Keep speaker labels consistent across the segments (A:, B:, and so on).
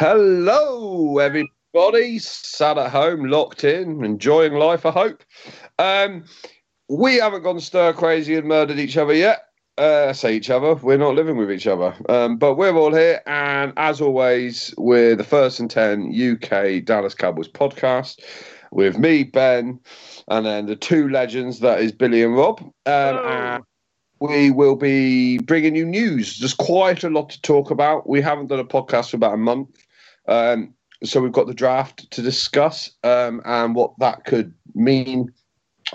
A: Hello, everybody. Sat at home, locked in, enjoying life, I hope. Um, we haven't gone stir crazy and murdered each other yet. Uh, say each other, we're not living with each other. Um, but we're all here, and as always, we're the First and 10 UK Dallas Cowboys podcast with me, Ben, and then the two legends that is Billy and Rob. Um, and we will be bringing you news. There's quite a lot to talk about. We haven't done a podcast for about a month. Um, so we've got the draft to discuss um, and what that could mean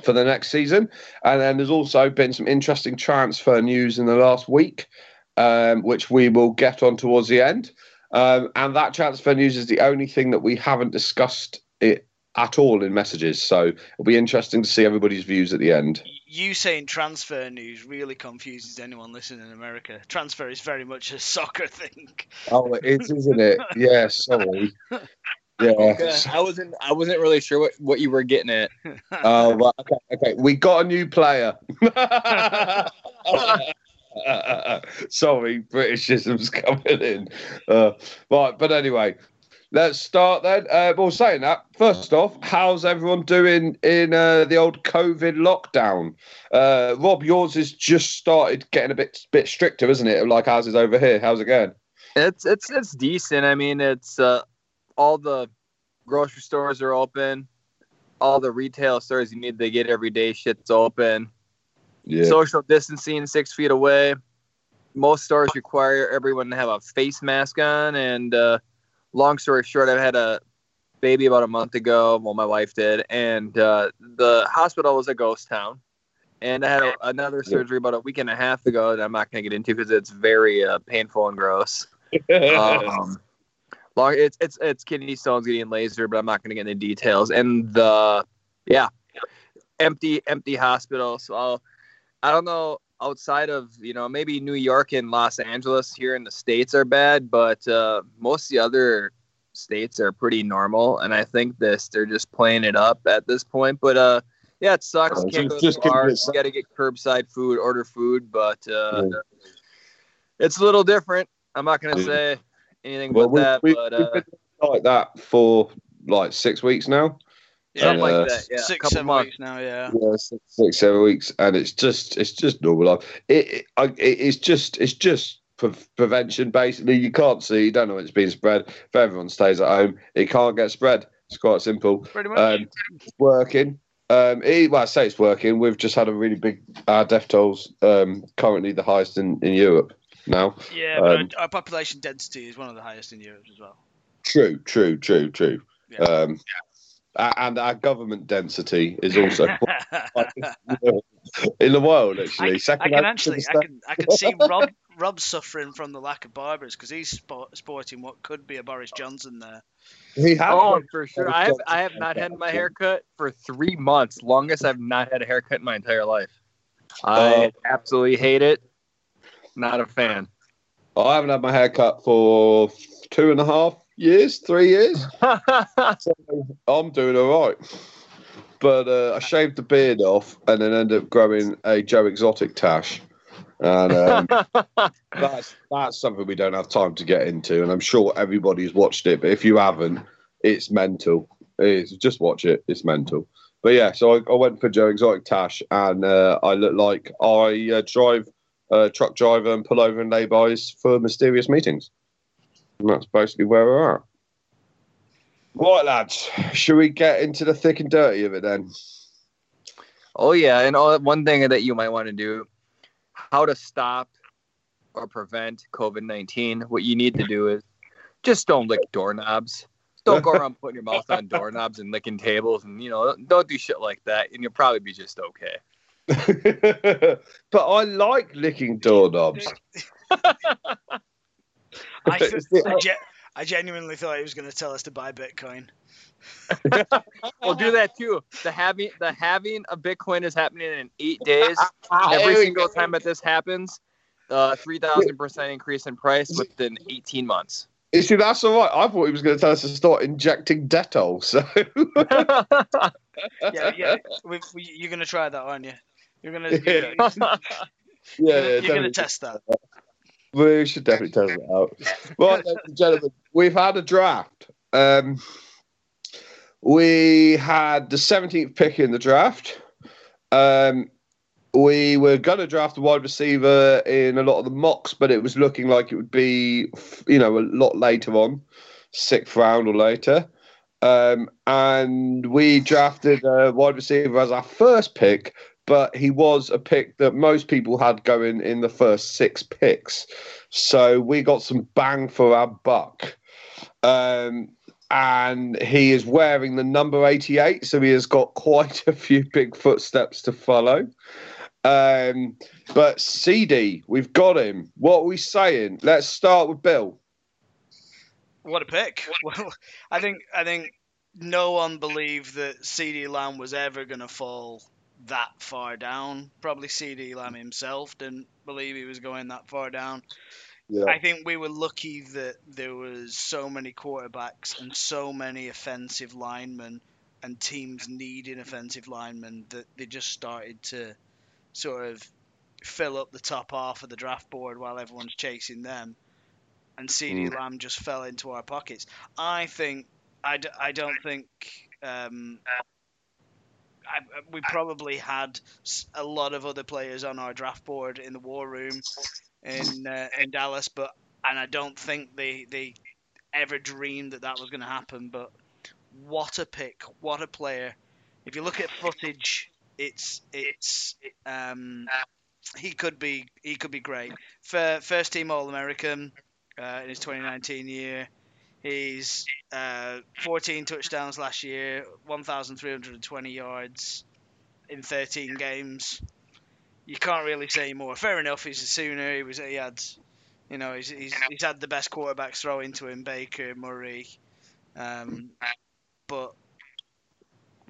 A: for the next season. And then there's also been some interesting transfer news in the last week, um, which we will get on towards the end. Um, and that transfer news is the only thing that we haven't discussed it at all in messages. So it'll be interesting to see everybody's views at the end
B: you saying transfer news really confuses anyone listening in America. Transfer is very much a soccer thing.
A: Oh, it is, isn't it? Yeah, sorry. Yeah,
C: okay. I wasn't. I wasn't really sure what, what you were getting at.
A: Oh, well, okay, okay. We got a new player. sorry, Britishism's coming in. Uh, right, but anyway, Let's start then. Uh, well, saying that, first off, how's everyone doing in uh, the old COVID lockdown? Uh, Rob, yours has just started getting a bit bit stricter, isn't it? Like ours is over here. How's it going?
C: It's it's it's decent. I mean, it's uh, all the grocery stores are open. All the retail stores you need to get every day shit's open. Yeah. Social distancing, six feet away. Most stores require everyone to have a face mask on, and uh, long story short, I had a baby about a month ago. Well, my wife did, and uh, the hospital was a ghost town. And I had a, another surgery about a week and a half ago that I'm not going to get into because it's very uh, painful and gross. um, long, it's it's it's kidney stones getting laser, but I'm not going to get into details. And the yeah, empty empty hospital. So I'll, I don't know outside of you know maybe New York and Los Angeles here in the states are bad, but uh, most of the other states are pretty normal. And I think this they're just playing it up at this point. But uh, yeah, it sucks. Oh, Can't go to bars. Got to get curbside food, order food, but uh, yeah. it's a little different. I'm not gonna say anything well, about
A: we,
C: that. But
A: uh, like that for like six weeks now.
B: Something like uh, that. Yeah, six, seven months. weeks now. Yeah. Yeah,
A: six, six, seven weeks, and it's just, it's just normal life. It, it, it's just, it's just pre- prevention. Basically, you can't see, you don't know it's being spread. If everyone stays at home, it can't get spread. It's quite simple.
B: Pretty much. Um,
A: working. Um, it, well, I say it's working. We've just had a really big. Our death tolls um, currently the highest in, in Europe now.
B: Yeah, but um, our population density is one of the highest in Europe as well.
A: True, true, true, true. Yeah. Um, yeah and our government density is also in the world actually. I,
B: Second I can actually, I can, I can see Rob, Rob suffering from the lack of barbers because he's sporting what could be a Boris Johnson there.
C: He has oh, for sure. I have, I have not had my haircut for three months. Longest I've not had a haircut in my entire life. I uh, absolutely hate it. Not a fan.
A: I haven't had my haircut for two and a half years, three years. so I'm doing all right. But uh, I shaved the beard off and then ended up growing a Joe Exotic tash. And um, that's that's something we don't have time to get into. And I'm sure everybody's watched it, but if you haven't, it's mental. It's just watch it. It's mental. But yeah, so I, I went for Joe Exotic Tash, and uh, I look like I uh, drive a truck driver and pull over and lay bys for mysterious meetings. And that's basically where we're at. Right, lads, should we get into the thick and dirty of it then?
C: Oh yeah, and all, one thing that you might want to do, how to stop or prevent COVID nineteen. What you need to do is just don't lick doorknobs. Don't go around putting your mouth on doorknobs and licking tables, and you know, don't do shit like that, and you'll probably be just okay.
A: but I like licking doorknobs.
B: I, I, ge- I genuinely thought he was going to tell us to buy Bitcoin.
C: we'll do that too. The halving the halving a Bitcoin is happening in eight days. Every single time that this happens, uh, three thousand percent increase in price within eighteen months.
A: You see, that's all right. I thought he was going to tell us to start injecting Dettol. So
B: yeah, yeah, we, we, you're going to try that, aren't you? You're going to, yeah,
A: yeah,
B: you're going to test that.
A: We should definitely test it out. Right, ladies and gentlemen, we've had a draft. Um, we had the 17th pick in the draft. Um, we were going to draft a wide receiver in a lot of the mocks, but it was looking like it would be, you know, a lot later on, sixth round or later. Um, and we drafted a wide receiver as our first pick, but he was a pick that most people had going in the first six picks. So we got some bang for our buck. Um, and he is wearing the number 88, so he has got quite a few big footsteps to follow. Um, but CeeDee, we've got him. What are we saying? Let's start with Bill.
B: What a pick! Well, I think I think no one believed that CeeDee Lamb was ever going to fall that far down. Probably CeeDee Lamb himself didn't believe he was going that far down. Yeah. I think we were lucky that there was so many quarterbacks and so many offensive linemen and teams needing offensive linemen that they just started to sort of fill up the top half of the draft board while everyone's chasing them. And CeeDee mm. Lamb just fell into our pockets. I think, I d- I don't think, um, I, we probably had a lot of other players on our draft board in the war room in uh, in Dallas, but and I don't think they they ever dreamed that that was going to happen. But what a pick! What a player! If you look at footage it's it's um, he could be he could be great. For first team All American uh, in his 2019 year. He's uh, 14 touchdowns last year, 1,320 yards in 13 games. You can't really say more. Fair enough. He's a Sooner. He was. He had, you know, he's he's, he's had the best quarterbacks throw into him, Baker, Murray. Um, but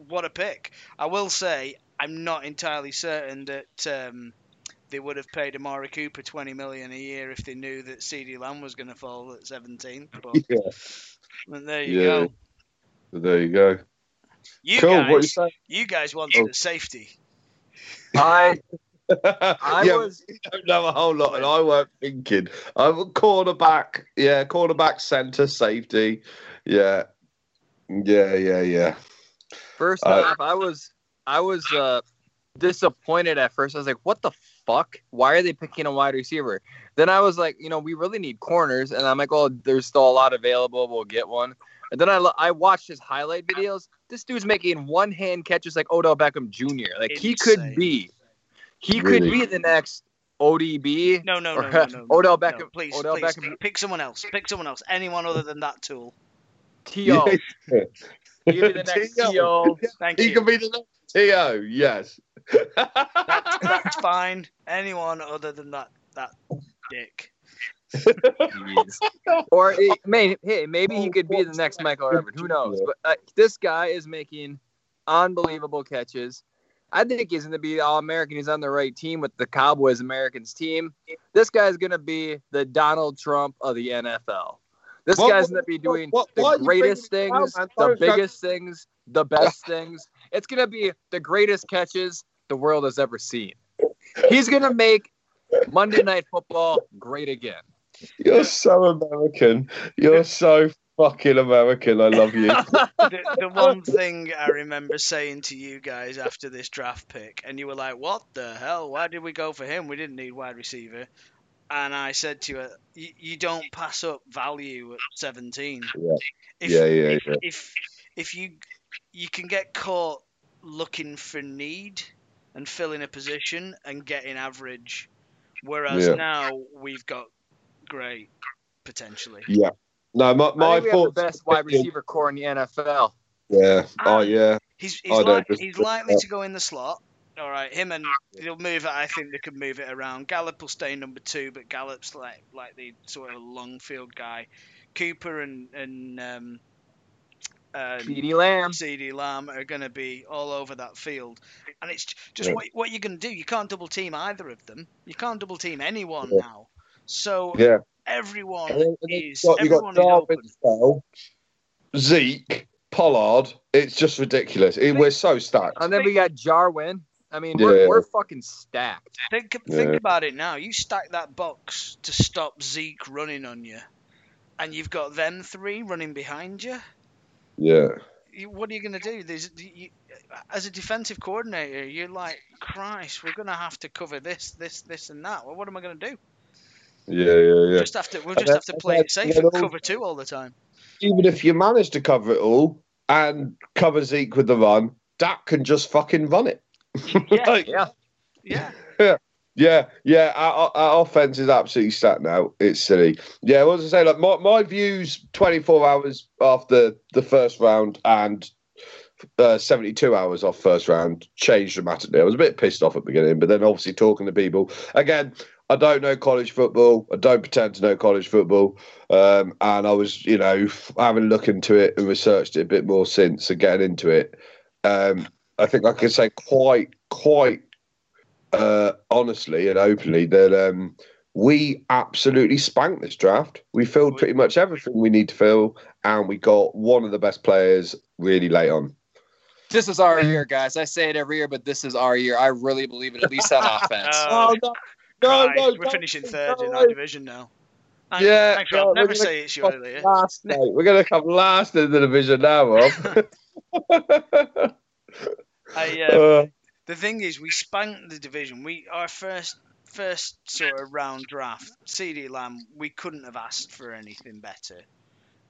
B: what a pick! I will say I'm not entirely certain that um, they would have paid Amari Cooper 20 million a year if they knew that CeeDee Lamb was going to fall at 17. But yeah. there you yeah. go.
A: There you go.
B: You cool. guys, what you, you guys wanted oh. a safety.
C: I I
A: yeah, was. don't know a whole lot, and I weren't thinking. I'm a cornerback. Yeah, cornerback, center, safety. Yeah, yeah, yeah, yeah.
C: First uh, off, I was I was uh, disappointed at first. I was like, what the fuck? Why are they picking a wide receiver? Then I was like, you know, we really need corners. And I'm like, oh, there's still a lot available. We'll get one. And then I, I watched his highlight videos. This dude's making one hand catches like Odell Beckham Jr. Like, Insane. he could be, he really? could be the next ODB.
B: No, no, no, no, no,
C: Odell Beckham. No,
B: please,
C: Odell
B: please, Beckham. pick someone else. Pick someone else. Anyone other than that tool.
C: T.O. Give me the next T.O.
B: Thank
A: he
B: you.
A: could be the next T.O. Yes.
B: That's, that's fine. Anyone other than that that dick.
C: or it, may, hey, maybe he could be the next Michael Irvin. Who knows? But uh, this guy is making unbelievable catches. I think he's going to be all American. He's on the right team with the Cowboys Americans team. This guy's going to be the Donald Trump of the NFL. This what, guy's going to be doing what, what, the greatest things, the biggest things, the best things. It's going to be the greatest catches the world has ever seen. He's going to make Monday Night Football great again.
A: You're so American. You're so fucking American. I love you.
B: the, the, one thing I remember saying to you guys after this draft pick, and you were like, "What the hell? Why did we go for him? We didn't need wide receiver." And I said to you, "You, you don't pass up value at 17.
A: Yeah, if, yeah, yeah,
B: if, yeah. If if you you can get caught looking for need and filling a position and getting average. Whereas yeah. now we've got great potentially.
A: Yeah. No, my, my
C: thoughts. the best wide receiver core in the NFL.
A: Yeah. Oh, yeah.
B: He's he's, li- he's likely to go in the slot. All right, him and he'll move it. I think they can move it around. Gallup will stay number two, but Gallup's like like the sort of long field guy. Cooper and and um,
C: uh, CeeDee Lamb,
B: CeeDee Lamb are going to be all over that field, and it's just yeah. what what you're going to do. You can't double team either of them. You can't double team anyone yeah. now. So
A: yeah.
B: everyone and then, and is got, everyone got is
A: open. Zeke, Pollard. It's just ridiculous. It, we're so stacked.
C: And then we got Jarwin. I mean, we're,
A: Yeah.
C: we're fucking stacked.
B: Think think
A: Yeah.
B: about it now. You stack that box to stop Zeke running on you, and you've got them three running behind you.
A: Yeah.
B: what are you going to do? There's, you, as a defensive coordinator, you're like, Christ, we're going to have to cover this, this, this, and that. Well, what am I going to do?
A: Yeah, yeah, yeah.
B: Just have to, we'll just
A: then-
B: have to play
A: then-
B: it safe
A: and
B: and cover two all the time.
A: Even if you manage to cover it all and cover Zeke with the run, Dak can just fucking run it.
B: Yeah.
A: Like,
C: Yeah.
B: Yeah,
A: Yeah, yeah, yeah, our, our offense is absolutely sat now. It's silly. Yeah, what was I say? Like my, my views, twenty four hours after the first round and uh, seventy two hours off first round changed dramatically. I was a bit pissed off at the beginning, but then obviously talking to people again. I don't know college football. I don't pretend to know college football. Um, and I was, you know, having a look into it and researched it a bit more since and getting into it. Um, I think I can say quite, quite uh, honestly and openly that um, we absolutely spanked this draft. We filled pretty much everything we need to fill, and we got one of the best players really late on.
C: This is our year, guys. I say it every year, but this is our year. I really believe it, at least on offense.
B: Oh,
A: no,
B: Christ, we're finishing third in our division now. Thanks,
A: Yeah,
B: thanks,
A: no,
B: Rob.
A: we're
B: Never
A: gonna
B: say it's you earlier.
A: Last, mate. We're going to come last in the division now, Rob.
B: I, uh,
A: Uh,
B: the thing is, we spanked the division. We our first first sort of round draft, CeeDee Lamb. We couldn't have asked for anything better.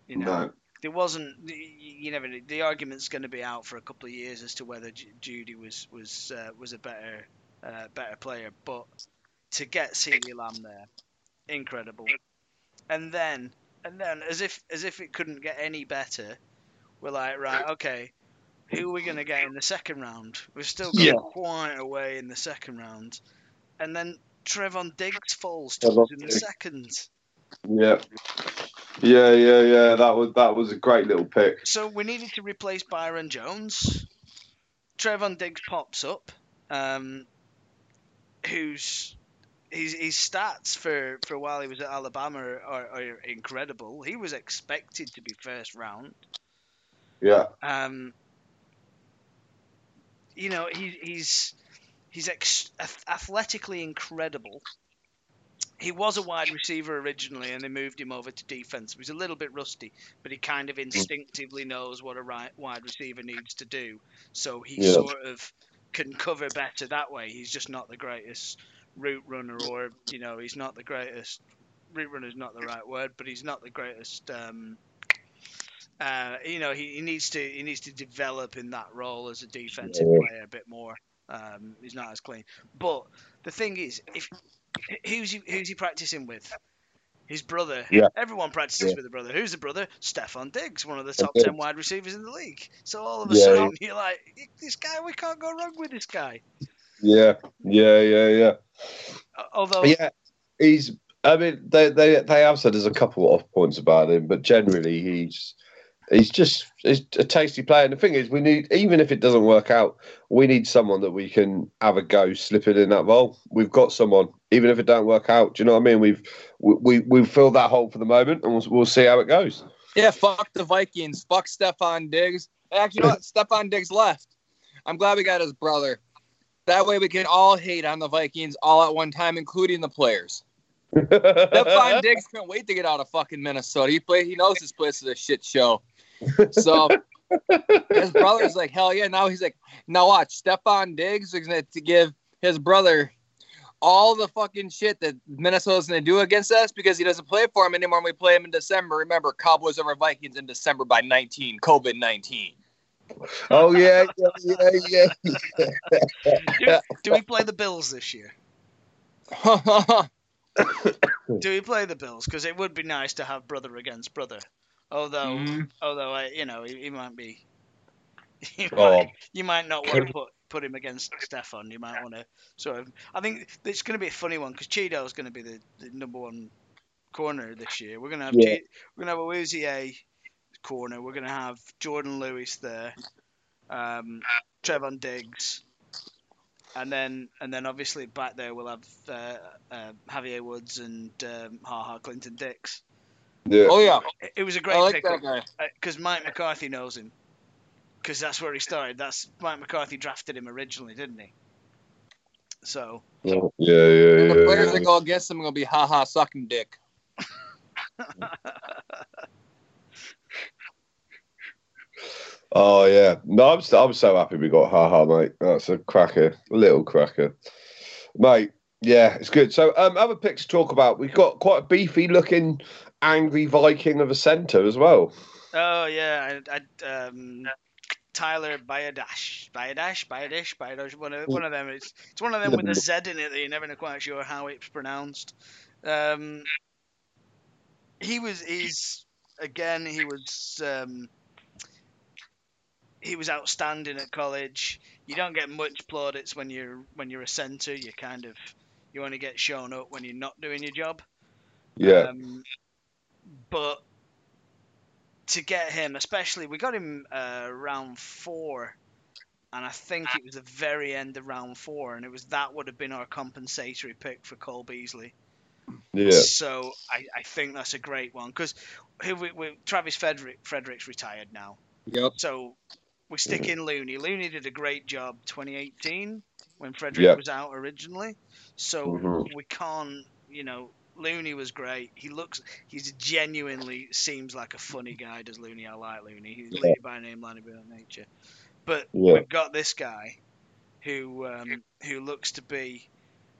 B: You know,
A: no.
B: there wasn't. You never. know, The argument's going to be out for a couple of years as to whether Ju- Jeudy was was uh, was a better uh, better player, but to get CeeDee Lamb there, incredible. And then and then as if as if it couldn't get any better, we're like, right, okay, who are we going to get in the second round? We've still got
A: Yeah.
B: quite a way in the second round, and then Trevon Diggs falls to us in the
A: Diggs.
B: second.
A: Yeah. Yeah, yeah, yeah. That was that was a great little pick.
B: So we needed to replace Byron Jones. Trevon Diggs pops up, um, who's his, his stats for, for while he was at Alabama are, are, are incredible. He was expected to be first round.
A: Yeah.
B: Um, you know, he, he's he's ex- athletically incredible. He was a wide receiver originally, and they moved him over to defense. He was a little bit rusty, but he kind of instinctively knows what a right wide receiver needs to do. So he
A: Yeah.
B: sort of can cover better that way. He's just not the greatest route runner, or you know, he's not the greatest. Route runner is not the right word, but he's not the greatest. Um, uh, you know, he, he needs to he needs to develop in that role as a defensive
A: Yeah.
B: player a bit more. Um, he's not as clean. But the thing is, if who's he who's he practicing with? His brother.
A: Yeah.
B: Everyone practices
A: Yeah.
B: with a brother. Who's the brother? Stefon Diggs, one of the top
A: Diggs.
B: ten wide receivers in the league. So all of a
A: Yeah,
B: sudden, you're like, this guy, we can't go wrong with this guy.
A: Yeah. Yeah, yeah, yeah.
B: Although,
A: Yeah, he's. I mean, they they they have said there's a couple of points about him, but generally he's he's just he's a tasty player. And the thing is, we need even if it doesn't work out, we need someone that we can have a go slipping in that role. We've got someone, even if it don't work out. Do you know what I mean? We've we we we've filled that hole for the moment, and we'll we'll see how it goes.
C: Yeah, fuck the Vikings. Fuck Stefon Diggs. Actually, you know what? Stefon Diggs left. I'm glad we got his brother. That way we can all hate on the Vikings all at one time, including the players. Stefon Diggs can't wait to get out of fucking Minnesota. He play, he knows this place is a shit show. So his brother's like, hell yeah. Now he's like, now watch. Stefon Diggs is going to give his brother all the fucking shit that Minnesota's going to do against us because he doesn't play for him anymore. And we play him in December. Remember, Cowboys over Vikings in December by 19, COVID 19.
A: oh yeah, yeah, yeah, yeah.
B: do, do we play the Bills this year? Do we play the Bills? Because it would be nice to have brother against brother. Although,
C: Mhm.
B: although I, you know, he, he might be. You might,
A: Oh.
B: you might not want to put put him against Stefon. You might want to sort of. I think it's going to be a funny one because Chido is going to be the, the number one corner this year. We're going to have
A: Yeah.
B: Che- we're going to have Awuzie corner. We're going to have Jourdan Lewis there, um, Trevon Diggs, and then and then obviously back there we'll have uh, uh, Xavier Woods and um, Ha Ha Clinton Dix.
A: Yeah.
C: oh, yeah.
B: It, it was a great
C: I like
B: pickup because Mike McCarthy knows him. Because that's where he started. That's Mike McCarthy drafted him originally, didn't he? So
A: yeah, yeah, yeah.
C: the players
A: yeah.
C: that go against them are gonna be ha ha sucking dick.
A: Oh yeah, no, I'm so, I'm so happy we got Ha Ha, mate. That's a cracker, a little cracker, mate. Yeah, it's good. So, um, other picks to talk about. We've got quite a beefy looking, angry Viking of a centre as well.
B: Oh yeah, I, I, um, Tyler Bayadash, Bayadash, Bayadash, Bayadash. One of one of them. It's it's one of them with a Z in it that you're never quite sure how it's pronounced. Um, he was he's again he was um, he was outstanding at college. You don't get much plaudits when you're when you're a centre. You kind of you only get shown up when you're not doing your job.
A: Yeah,
B: Um, but to get him, especially, we got him uh, round four, and I think it was the very end of round four, and it was that would have been our compensatory pick for Cole Beasley.
A: yeah,
B: So I, I think that's a great one because we, we, Travis Frederick Frederick's retired now,
C: Yep.
B: so we stick in Looney. Looney did a great job 2018 when Frederick
A: Yeah.
B: was out originally. So
A: Mhm.
B: we can't, you know, Looney was great. He looks, he's genuinely seems like a funny guy. Does Looney? I like Looney. He's
A: Yeah.
B: leading by name, line by nature. But
A: Yeah.
B: we've got this guy who um, who looks to be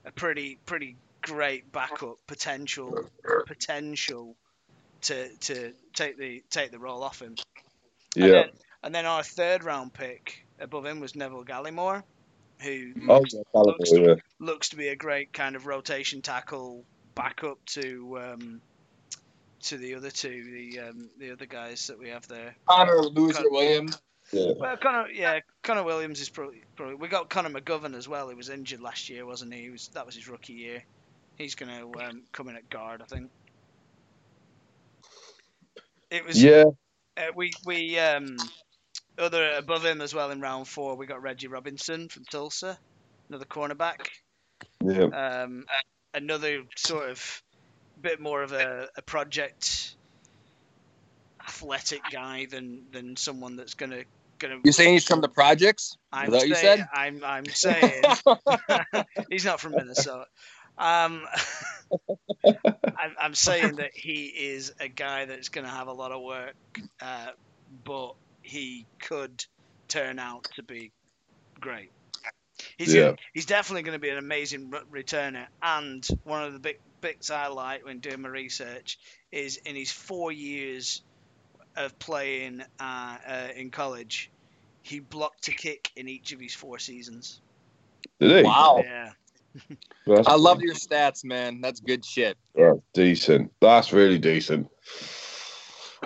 B: a pretty pretty great backup potential potential to to take the take the role off him. And
A: yeah.
B: then, and then our third round pick above him was Neville Gallimore, who
A: Oh,
B: looks,
A: yeah,
B: looks,
A: Gallagher, yeah.
B: looks to be a great kind of rotation tackle backup to um, to the other two, the um, the other guys that we have there.
C: Connor Loser Williams.
A: yeah.
B: Well, Connor, yeah, Connor Williams is probably, probably. We got Connor McGovern as well. He was injured last year, wasn't he? he was, that was his rookie year. He's going to um, come in at guard, I think. It was
A: Yeah,
B: uh, we we um other above him as well in round four. We got Reggie Robinson from Tulsa, another cornerback.
A: yeah,
B: Um, another sort of bit more of a, a project athletic guy than than someone that's gonna gonna.
C: You're saying he's from the projects?
B: I'm
C: Is that what you said?
B: I'm I'm saying he's not from Minnesota. Um, I'm, I'm saying that he is a guy that's going to have a lot of work, uh, but he could turn out to be great. He's
A: Yeah.
B: gonna, he's definitely going to be an amazing returner. And one of the big bits I like when doing my research is in his four years of playing uh, uh, in college, he blocked a kick in each of his four seasons.
A: did he?
C: Wow.
B: Yeah.
A: That's,
C: I love your stats, man. That's good shit.
A: that's decent. That's really decent.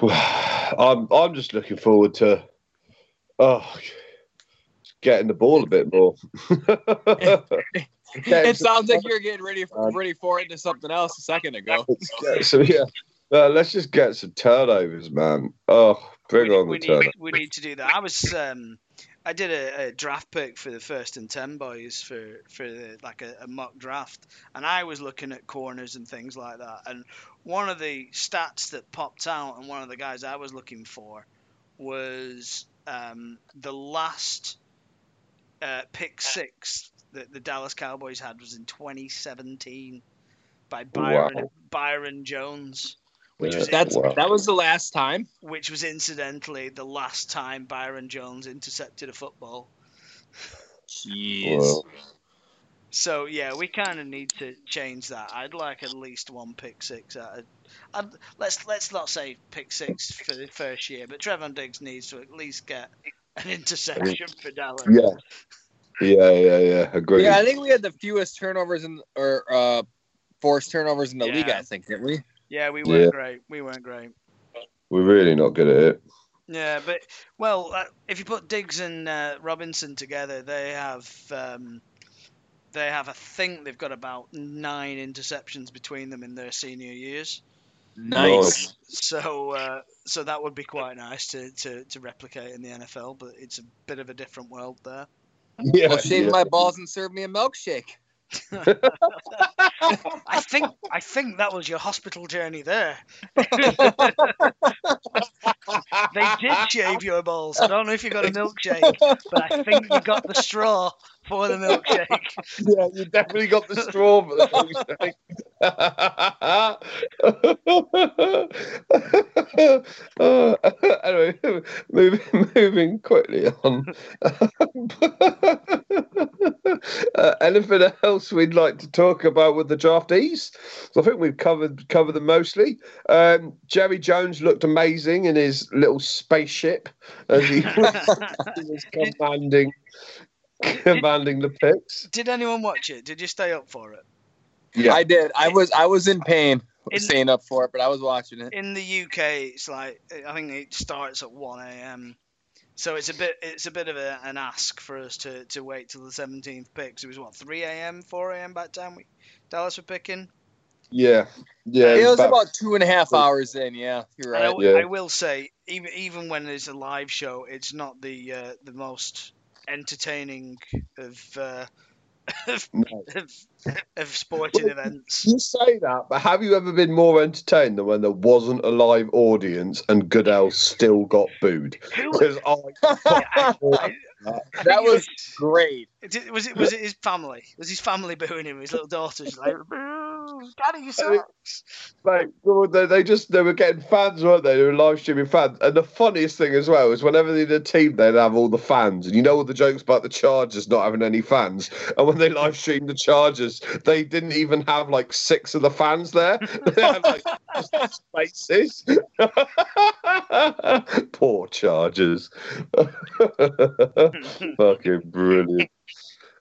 A: I'm I'm just looking forward to oh getting the ball a bit more.
C: It sounds like you're getting ready for, ready for it into something else a second ago.
A: Let's get some, yeah. Uh, let's just get some turnovers, man. Oh, bring
B: we,
A: on
B: we
A: the
B: need,
A: turnovers.
B: we need to do that. I was um, I did a, a draft pick for the first and ten boys for for the, like a, a mock draft, and I was looking at corners and things like that. And one of the stats that popped out, and one of the guys I was looking for, was um, the last uh, pick six that the Dallas Cowboys had was in 2017 by Byron
A: Wow.
B: Byron Jones, which
A: Yeah.
B: was
C: That's
A: Wow.
C: that was the last time.
B: which was incidentally the last time Byron Jones intercepted a football.
C: Jeez.
A: Well,
B: So yeah, we kind of need to change that. I'd like at least one pick six. Out of, I'd, let's let's not say pick six for the first year, but Trevon Diggs needs to at least get an interception for Dallas.
A: yeah. Yeah, yeah, yeah. Agreed.
C: Yeah, I think we had the fewest turnovers in or uh forced turnovers in the
B: Yeah.
C: league, I think, didn't we?
B: Yeah, we weren't
A: Yeah.
B: great. We weren't great.
A: We're really not good at it.
B: Yeah, but well, uh, if you put Diggs and uh, Robinson together, they have um, they have I think they've got about nine interceptions between them in their senior years.
C: Nice.
B: So uh, so that would be quite nice to, to, to replicate in the NFL, but it's a bit of a different world there.
A: Yeah,
C: Well, shave
A: yeah.
C: my balls and serve me a milkshake.
B: I think I think that was your hospital journey there. they did shave your balls. I don't know if you got a milkshake, but I think you got the straw for the milkshake.
A: yeah, you definitely got the straw for the milkshake. Uh, anyway, moving, moving quickly on. uh, anything else we'd like to talk about with the draftees? So I think we've covered covered them mostly. Um, Jerry Jones looked amazing in his little spaceship as he was commanding commanding the picks.
B: Did anyone watch it? Did you stay up for it?
C: Yeah, I did. I was I was in pain in, staying up for it, but I was watching it.
B: In the UK, it's like I think it starts at one a.m. So it's a bit it's a bit of a, an ask for us to, to wait till the seventeenth pick. So it was what three a.m. four a.m. back time we Dallas were picking.
A: Yeah, yeah.
C: It was about, about two and a half hours in. Yeah, you're right. I,
B: yeah. I will say, even even when there's a live show, it's not the uh, the most entertaining of, uh, of, no. of, of, sporting well, events.
A: You say that, but have you ever been more entertained than when there wasn't a live audience and Goodell still got booed? Because I,
C: I, I, that was great.
B: Was it was it his family? Was his family booing him? His little daughter's like, Daddy, you sucks.
A: Like, they, they just they were getting fans, weren't they? They were live streaming fans. And the funniest thing as well is whenever they did a team, they'd have all the fans. And you know all the jokes about the Chargers not having any fans. And when they live streamed the Chargers, they didn't even have like six of the fans there. they had like spaces. Poor Chargers. Fucking brilliant.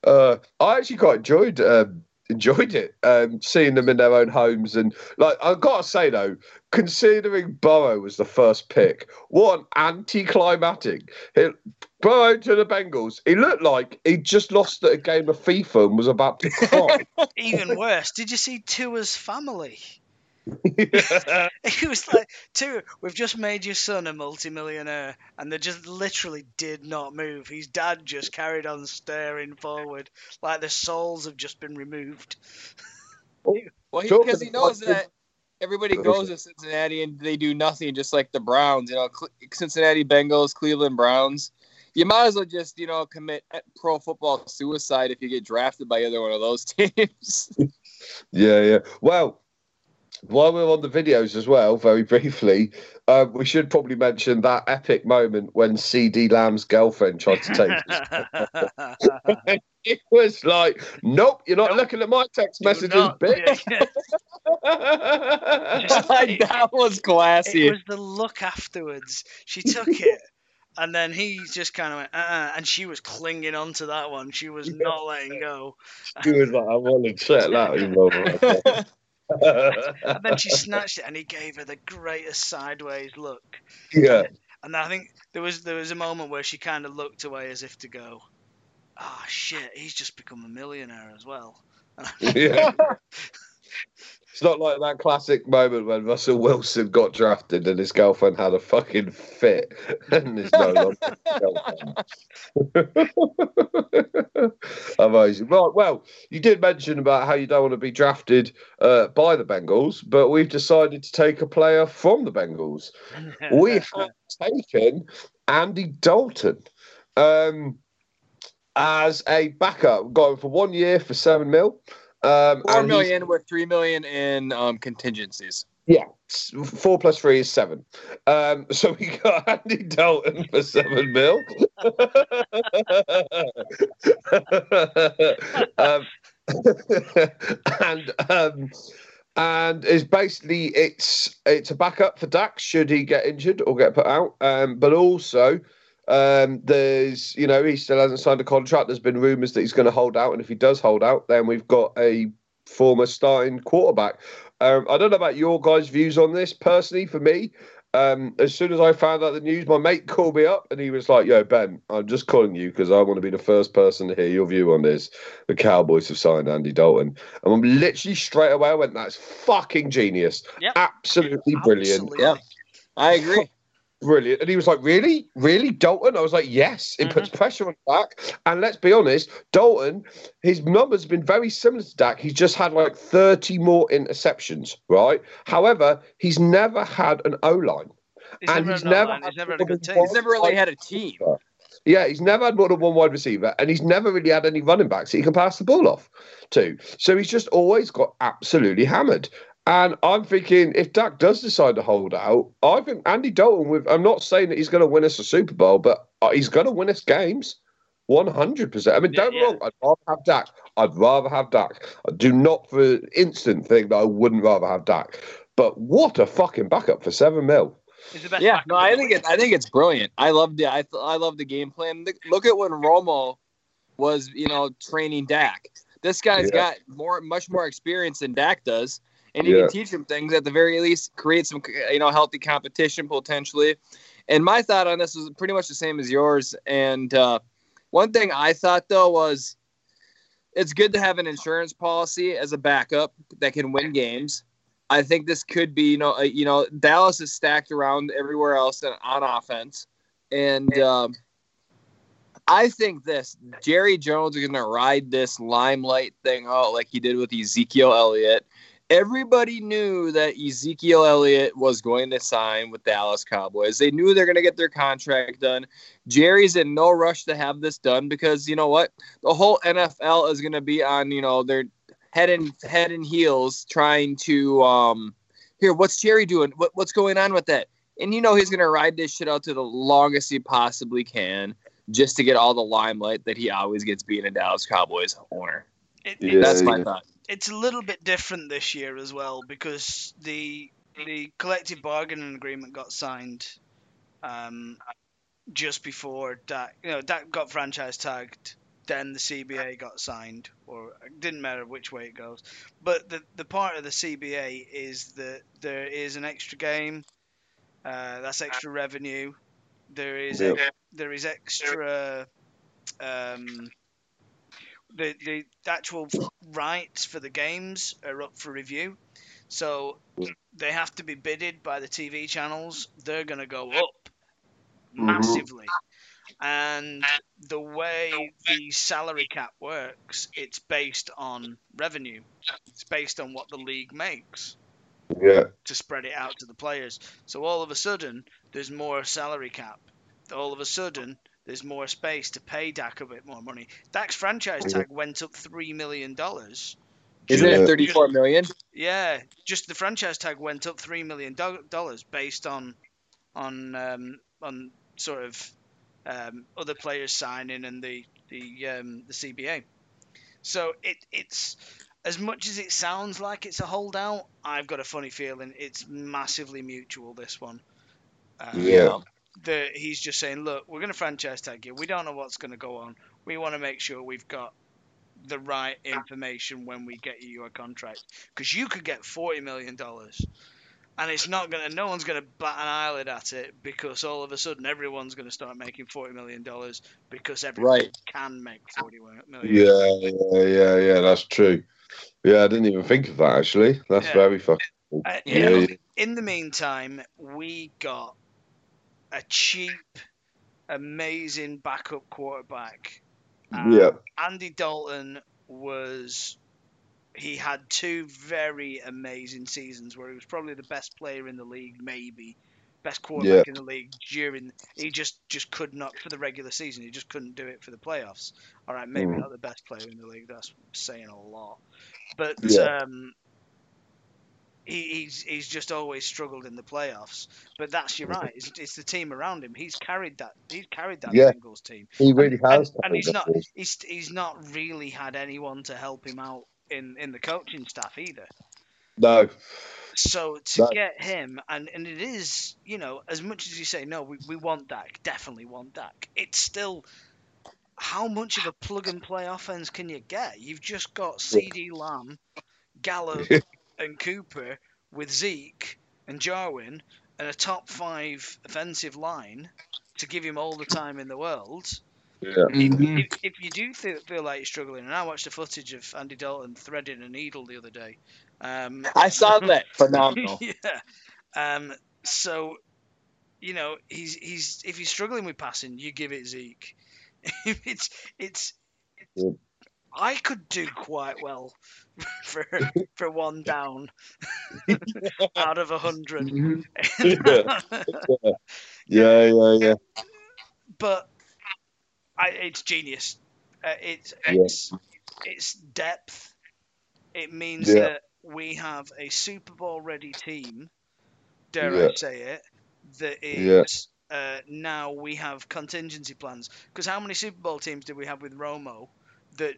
A: Uh, I actually quite enjoyed um, enjoyed it, um, seeing them in their own homes. And like I've got to say though, considering Burrow was the first pick, what an anticlimactic! It, Burrow to the Bengals. He looked like he just lost at a game of FIFA and was about to cry.
B: Even worse, did you see Tua's family? he was like, two, we've just made your son a multimillionaire. And they just literally did not move. His dad just carried on staring forward, like the souls have just been removed.
C: well, because he, he knows that everybody goes to Cincinnati and they do nothing, just like the Browns, you know, Cincinnati Bengals, Cleveland Browns. You might as well just, you know, commit pro football suicide if you get drafted by either one of those teams.
A: yeah, yeah. Well, while we're on the videos as well, very briefly, uh, we should probably mention that epic moment when CeeDee Lamb's girlfriend tried to take. it was like, nope, you're not nope. looking at my text messages, bitch.
C: that was classy.
B: It was the look afterwards. She took it. And then he just kind of went, uh, and she was clinging on to that one. She was not letting go.
A: She was like, I want to check that
B: and then she snatched it, and he gave her the greatest sideways look.
A: Yeah.
B: And I think there was there was a moment where she kind of looked away as if to go, "Ah, oh, shit, he's just become a millionaire as well."
A: yeah. It's not like that classic moment when Russell Wilson got drafted and his girlfriend had a fucking fit and is no longer Amazing. Right, well, you did mention about how you don't want to be drafted uh, by the Bengals, but we've decided to take a player from the Bengals. we have taken Andy Dalton. Um, as a backup, going for one year for seven mil. Um,
C: Four million with three million in um, contingencies.
A: Yeah, four plus three is seven. Um, so we got Andy Dalton for seven mil. um, and um, and is basically it's it's a backup for Dax should he get injured or get put out. Um, but also um, there's, you know, he still hasn't signed a contract. There's been rumours that he's going to hold out, and if he does hold out, then we've got a former starting quarterback. Um, I don't know about your guys' views on this. Personally, for me, um, as soon as I found out the news, my mate called me up and he was like, "Yo, Ben, I'm just calling you because I want to be the first person to hear your view on this. The Cowboys have signed Andy Dalton." And I'm literally straight away I went, "That's fucking genius! Yep. Absolutely brilliant!"
C: Absolutely. Yeah, I agree
A: brilliant. And he was like, Really? Really? Dalton? I was like, Yes. It mm-hmm. puts pressure on Dak. And let's be honest, Dalton, his numbers have been very similar to Dak. He's just had like 30 more interceptions, right? However, he's never had an O line.
B: and he's never, he's never had a good team.
C: He's never really had a team.
A: Yeah, he's never had more than one wide receiver, and he's never really had any running backs that he can pass the ball off to. So he's just always got absolutely hammered. And I'm thinking if Dak does decide to hold out, I think Andy Dalton with I'm not saying that he's going to win us a Super Bowl, but uh, he's going to win us games. 100%. I mean, don't yeah, yeah. wrong, I'd rather have Dak. I'd rather have Dak. I do not for an instant think that I wouldn't rather have Dak. But what a fucking backup for seven mil.
C: Yeah, no, I think it. I think it's brilliant. I love the. I, I love the game plan. Look at when Romo was, you know, training Dak. This guy's yeah. got more, much more experience than Dak does, and you yeah. can teach them things at the very least. Create some, you know, healthy competition potentially. And my thought on this was pretty much the same as yours. And uh, one thing I thought though was, it's good to have an insurance policy as a backup that can win games. I think this could be, you know, uh, you know, Dallas is stacked around everywhere else on offense, and um, I think this Jerry Jones is going to ride this limelight thing out like he did with Ezekiel Elliott. Everybody knew that Ezekiel Elliott was going to sign with the Dallas Cowboys. They knew they're going to get their contract done. Jerry's in no rush to have this done because you know what? The whole NFL is going to be on, you know, their head and head and heels trying to um here what's jerry doing what, what's going on with that and you know he's going to ride this shit out to the longest he possibly can just to get all the limelight that he always gets being a dallas cowboys owner it, yeah, that's my yeah. thought
B: it's a little bit different this year as well because the the collective bargaining agreement got signed um, just before that you know that got franchise tagged then the CBA got signed, or it didn't matter which way it goes. But the the part of the CBA is that there is an extra game, uh, that's extra revenue. There is yep. there is extra. Um, the the actual rights for the games are up for review, so they have to be bidded by the TV channels. They're going to go up mm-hmm. massively. Mm-hmm. And the way the salary cap works, it's based on revenue. It's based on what the league makes.
A: Yeah.
B: To spread it out to the players. So all of a sudden, there's more salary cap. All of a sudden, there's more space to pay Dak a bit more money. Dak's franchise tag went up three million dollars.
C: Isn't it thirty-four million?
B: Yeah, just the franchise tag went up three million dollars based on on um, on sort of um, other players signing and the the um, the CBA. So it it's as much as it sounds like it's a holdout, I've got a funny feeling it's massively mutual. This one.
A: Um, yeah.
B: The, he's just saying, look, we're going to franchise tag you. We don't know what's going to go on. We want to make sure we've got the right information when we get you your contract because you could get forty million dollars and it's not gonna. No one's gonna bat an eyelid at it because all of a sudden everyone's gonna start making forty million dollars because everyone right. can make forty million.
A: Yeah, yeah, yeah, yeah. That's true. Yeah, I didn't even think of that actually. That's yeah. very fucking.
B: Uh, yeah, yeah. In the meantime, we got a cheap, amazing backup quarterback.
A: Um, yeah.
B: Andy Dalton was he had two very amazing seasons where he was probably the best player in the league, maybe best quarterback yeah. in the league during. He just just could not for the regular season. He just couldn't do it for the playoffs. All right, maybe mm. not the best player in the league. That's saying a lot, but yeah. um, he, he's he's just always struggled in the playoffs. But that's you're right. It's, it's the team around him. He's carried that. He's carried that yeah. Bengals team.
A: He really
B: and,
A: has.
B: And, and he's not. He's he's not really had anyone to help him out in in the coaching staff either.
A: No.
B: So to no. get him, and, and it is, you know, as much as you say, no, we, we want Dak, definitely want Dak, it's still how much of a plug and play offense can you get? You've just got CeeDee Lamb, Gallup, and Cooper with Zeke and Jarwin and a top five offensive line to give him all the time in the world.
A: Yeah. Mm-hmm.
B: If, if, you do feel, feel like you're struggling, and I watched the footage of Andy Dalton threading a needle the other day. Um,
C: I saw that. Phenomenal.
B: yeah. Um, so, you know, he's he's if he's struggling with passing, you give it Zeke. it's it's. Yeah. I could do quite well for for one down out of a 100
A: mm-hmm. yeah. yeah, yeah, yeah.
B: But I, it's genius. Uh, it's it's it's depth. It means
A: Yeah.
B: that we have a Super Bowl ready team. Dare
A: Yeah.
B: I say it? That
A: Yeah.
B: uh, now we have contingency plans. Because how many Super Bowl teams did we have with Romo that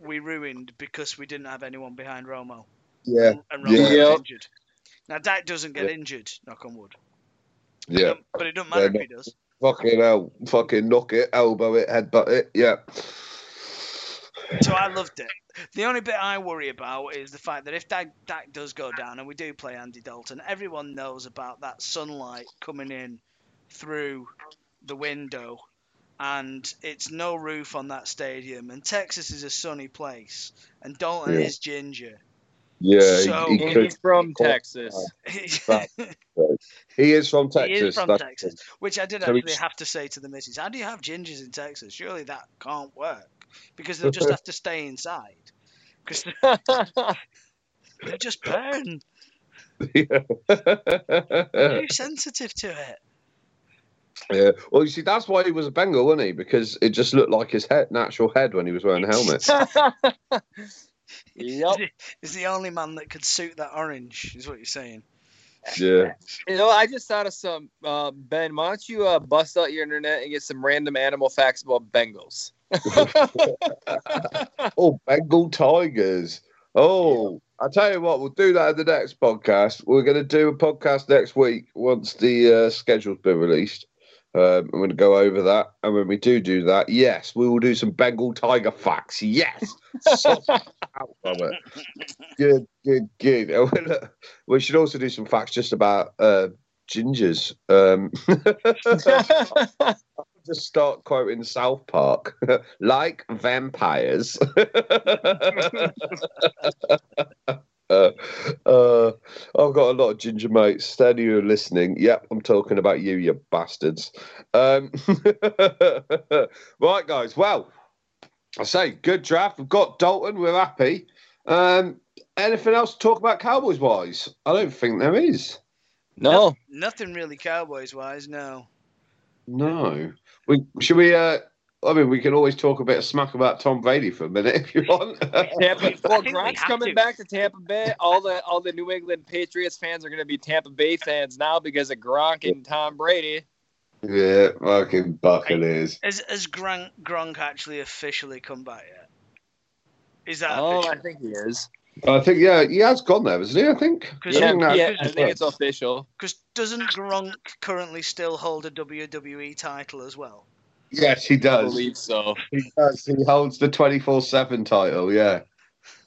B: we ruined because we didn't have anyone behind Romo
A: Yeah,
B: and, and Romo
A: Yeah.
B: got injured. Now Dak doesn't get
A: Yeah.
B: injured, knock on wood.
A: yeah.
B: But it doesn't matter
A: Yeah,
B: if he does.
A: Fucking hell. Fucking knock it, elbow it, headbutt it. Yeah.
B: So I loved it. The only bit I worry about is the fact that if Dak, Dak does go down and we do play Andy Dalton, everyone knows about that sunlight coming in through the window, and it's no roof on that stadium. And Texas is a sunny place, and Dalton
A: Yeah.
B: is ginger.
A: Yeah,
B: So-
A: he, he,
C: he's from
A: could-
C: Texas.
B: he
A: he is from Texas.
B: is from
A: that's-
B: Texas, which I did
A: So
B: actually have to say to the missus, "How do you have gingers in Texas? Surely that can't work because they'll just have to stay inside because they just burn."
A: yeah.
B: too sensitive to it.
A: Yeah. Well, you see, that's why he was a Bengal, wasn't he? Because it just looked like his head, natural head when he was wearing a helmet.
C: yep.
B: He's the only man that could suit that orange, is what you're saying.
A: Yeah.
C: You know, I just thought of some. Uh, ben, why don't you uh, bust out your internet and get some random animal facts about Bengals?
A: Oh, Bengal Tigers. Oh, I'll tell you what, we'll do that in the next podcast. We're going to do a podcast next week once the uh, schedule's been released. Um, I'm going to go over that. And when we do do that, yes, we will do some Bengal Tiger facts. Yes. Out it. Good, good, good. We should also do some facts just about uh, gingers. Um, just start quoting South Park, like vampires. Uh, uh, I've got a lot of ginger mates. Steady, you listening. Yep, I'm talking about you, you bastards. Um, right, guys. Well, I say good draft. We've got Dalton. We're happy. Um, anything else to talk about Cowboys wise? I don't think there is.
C: no.
B: Nothing really Cowboys wise, no.
A: No. We should we uh I mean we can always talk a bit of smack about Tom Brady for a minute if you want.
C: Tampa,
B: I
C: well,
B: think
C: Gronk's coming
B: to.
C: back to Tampa Bay. All the all the New England Patriots fans are going to be Tampa Bay fans now because of Gronk and Tom Brady.
A: yeah, fucking Buccaneers.
B: Has, has Gronk, Gronk actually officially come back yet? Is that
C: Oh,
B: official?
C: I think he is.
A: I think yeah, he has gone there, hasn't he? I think.
B: 'Cause
A: I
C: Yeah,
A: think
C: yeah, I think it's official.
B: Because doesn't Gronk currently still hold a WWE title as well?
A: Yes, he
C: I
A: does.
C: believe so.
A: He does. He holds the twenty four seven title, yeah.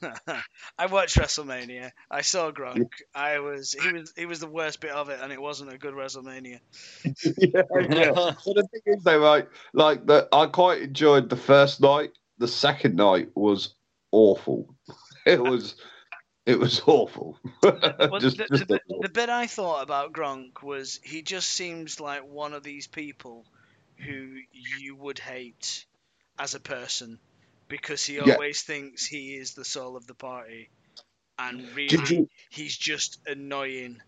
B: I watched WrestleMania. I saw Gronk. I was he was he was the worst bit of it, and it wasn't a good WrestleMania.
A: yeah, yeah. The thing is, though, right? Like that, I quite enjoyed the first night. The second night was awful. It was, it was awful.
B: Well,
A: Just-
B: the,
A: just
B: the,
A: awful.
B: the bit I thought about Gronk was he just seems like one of these people who you would hate as a person because he
A: Yeah.
B: always thinks he is the soul of the party, and really
A: you-
B: he's just annoying.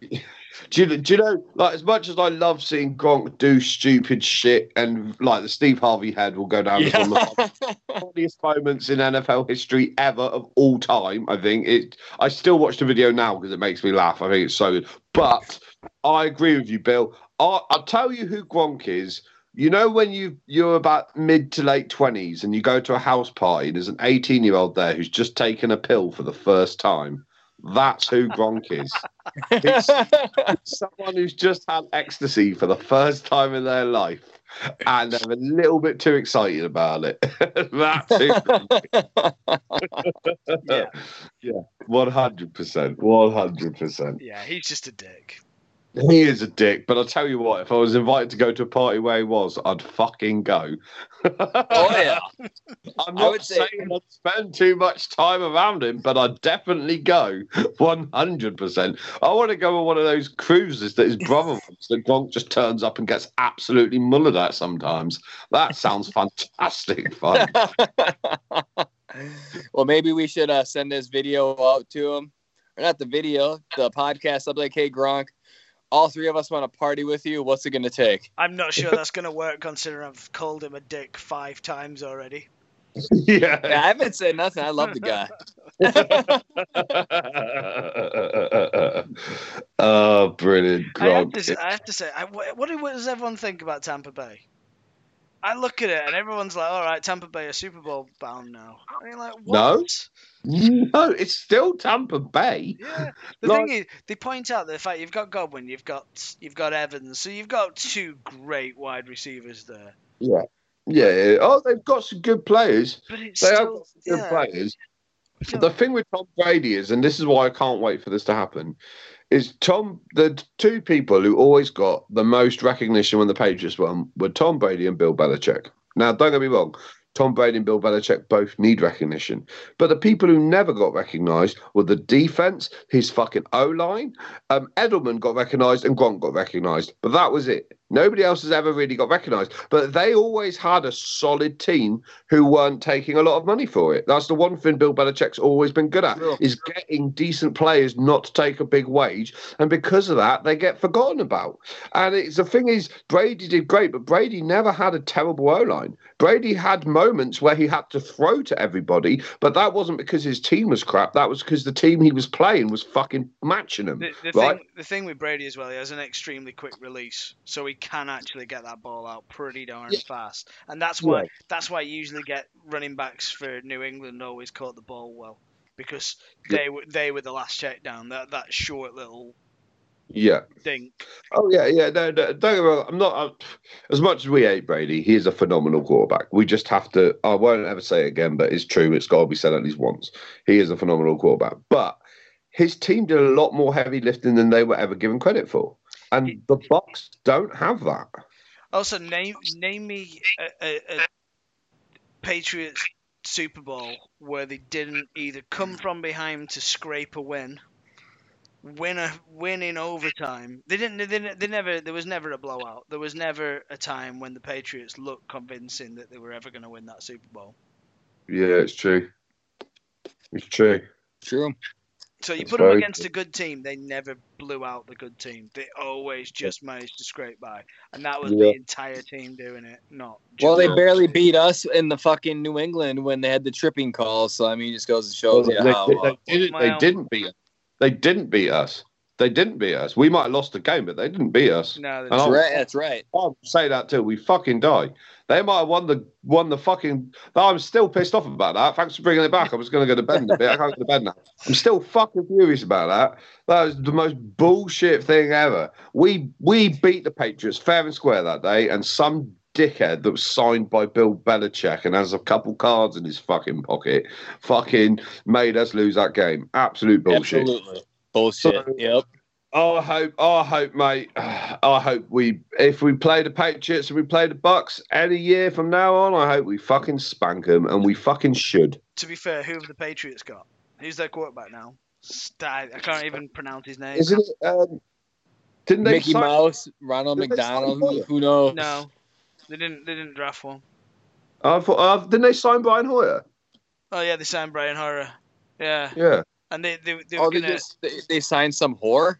A: Do you, do you know, like, as much as I love seeing Gronk do stupid shit and, like, the Steve Harvey head will go down as one of the funniest moments in NFL history ever of all time, I think. it. I still watch the video now because it makes me laugh. I think it's so good. But I agree with you, Bill. I, I'll tell you who Gronk is. You know, when you, you're about mid to late 20s and you go to a house party, and there's an 18 year old there who's just taken a pill for the first time. That's who Gronk is It's someone who's just had ecstasy for the first time in their life and they're a little bit too excited about it. That's it.
B: Yeah.
A: yeah, one hundred percent, one hundred percent.
B: Yeah, he's just a dick.
A: He is a dick, but I'll tell you what: if I was invited to go to a party where he was, I'd fucking go.
C: oh yeah.
A: I'm
C: I
A: not
C: would say-
A: saying I'd spend too much time around him, but I'd definitely go 100%. I want to go on one of those cruises that his brother wants, that Gronk just turns up and gets absolutely mullered at sometimes. That sounds fantastic fun.
C: well, maybe we should uh, send this video out to him, or not the video, the podcast. I'll be like, "Hey Gronk, all three of us want to party with you. What's it going to take?
B: I'm not sure that's going to work considering I've called him a dick five times already.
A: yeah.
C: yeah. I haven't said nothing. I love the guy.
A: oh, brilliant.
B: I have, to, I have to say, I, what does everyone think about Tampa Bay? I look at it and everyone's like, all right, Tampa Bay are Super Bowl bound now. I mean, like, what?
A: No. No, it's still Tampa Bay.
B: Yeah. The like, thing is, they point out the fact you've got Godwin, you've got you've got Evans, so you've got two great wide receivers there.
A: Yeah. Yeah. Oh, they've got some good players.
B: But it's
A: they
B: still,
A: have got some good
B: yeah.
A: players. The thing with Tom Brady is, and this is why I can't wait for this to happen, is Tom. The two people who always got the most recognition when the Patriots won were Tom Brady and Bill Belichick. Now, don't get me wrong. Tom Brady and Bill Belichick both need recognition. But the people who never got recognised were the defense, his fucking O line. Um, Edelman got recognised and Gronk got recognised. But that was it. Nobody else has ever really got recognised. But they always had a solid team who weren't taking a lot of money for it. That's the one thing Bill Belichick's always been good at
C: Sure.
A: is getting decent players not to take a big wage. And because of that, they get forgotten about. And it's the thing is, Brady did great, but Brady never had a terrible O line. Brady had moments where he had to throw to everybody, but that wasn't because his team was crap. That was because the team he was playing was fucking matching him.
B: The, the
A: right?
B: thing, the thing with Brady as well, he has an extremely quick release, so he can actually get that ball out pretty darn
A: Yeah.
B: fast, and that's why
A: Yeah.
B: that's why you usually get running backs for New England always caught the ball well because they were they were the last check down. That that short little
A: Yeah.
B: thing.
A: Oh yeah, yeah. No, no don't get me wrong. I'm not. I'm, as much as we hate Brady, he is a phenomenal quarterback. We just have to. I won't ever say it again, but it's true. It's got to be said at least once. He is a phenomenal quarterback, but his team did a lot more heavy lifting than they were ever given credit for, and the Bucks don't have that.
B: Also, name name me a, a, a Patriots Super Bowl where they didn't either come from behind to scrape a win, win a win in overtime. They didn't. They, didn't, they never. There was never a blowout. There was never a time when the Patriots looked convincing that they were ever going to win that Super Bowl.
A: Yeah, it's true. It's true.
C: True.
B: So you
A: That's
B: put them
A: very
B: against a good team, they never blew out the good team. They always just managed to scrape by, and that was
A: Yeah.
B: the entire team doing it, not.
C: Well, they
B: just-
C: barely beat us in the fucking New England when they had the tripping call. So I mean, it just goes to show you
A: they,
C: how.
A: they-
C: uh,
A: they didn't, they didn't beat. They didn't beat us. They didn't beat us. We might have lost the game, but they didn't beat us.
B: No,
A: And
C: that's
A: I'll-
C: right. That's right.
A: I'll say that till we fucking die. They might have won the won the fucking. I'm still pissed off about that. Thanks for bringing it back. I was going to go to bed in a bit. I can't go to bed now. I'm still fucking furious about that. That was the most bullshit thing ever. We we beat the Patriots fair and square that day, and some dickhead that was signed by Bill Belichick and has a couple cards in his fucking pocket, fucking made us lose that game. Absolute bullshit.
C: Absolutely. Bullshit.
A: So-
C: yep.
A: I hope, I hope, mate. I hope we, if we play the Patriots and we play the Bucks any year from now on, I hope we fucking spank them, and we fucking should.
B: To be fair, who have the Patriots got? Who's their quarterback now? St- I can't even pronounce his name.
A: Isn't it? Um, didn't they
C: Mickey
A: sign-
C: Mouse, Ronald
A: Did they sign
C: McDonald. Who knows?
B: No, they didn't. They didn't draft one.
A: I thought, uh, didn't they sign Brian Hoyer?
B: Oh yeah, they signed Brian Hoyer. Yeah,
A: Yeah.
B: And they they, they
C: Oh,
B: were
C: they
B: gonna.
C: just they, they signed some whore.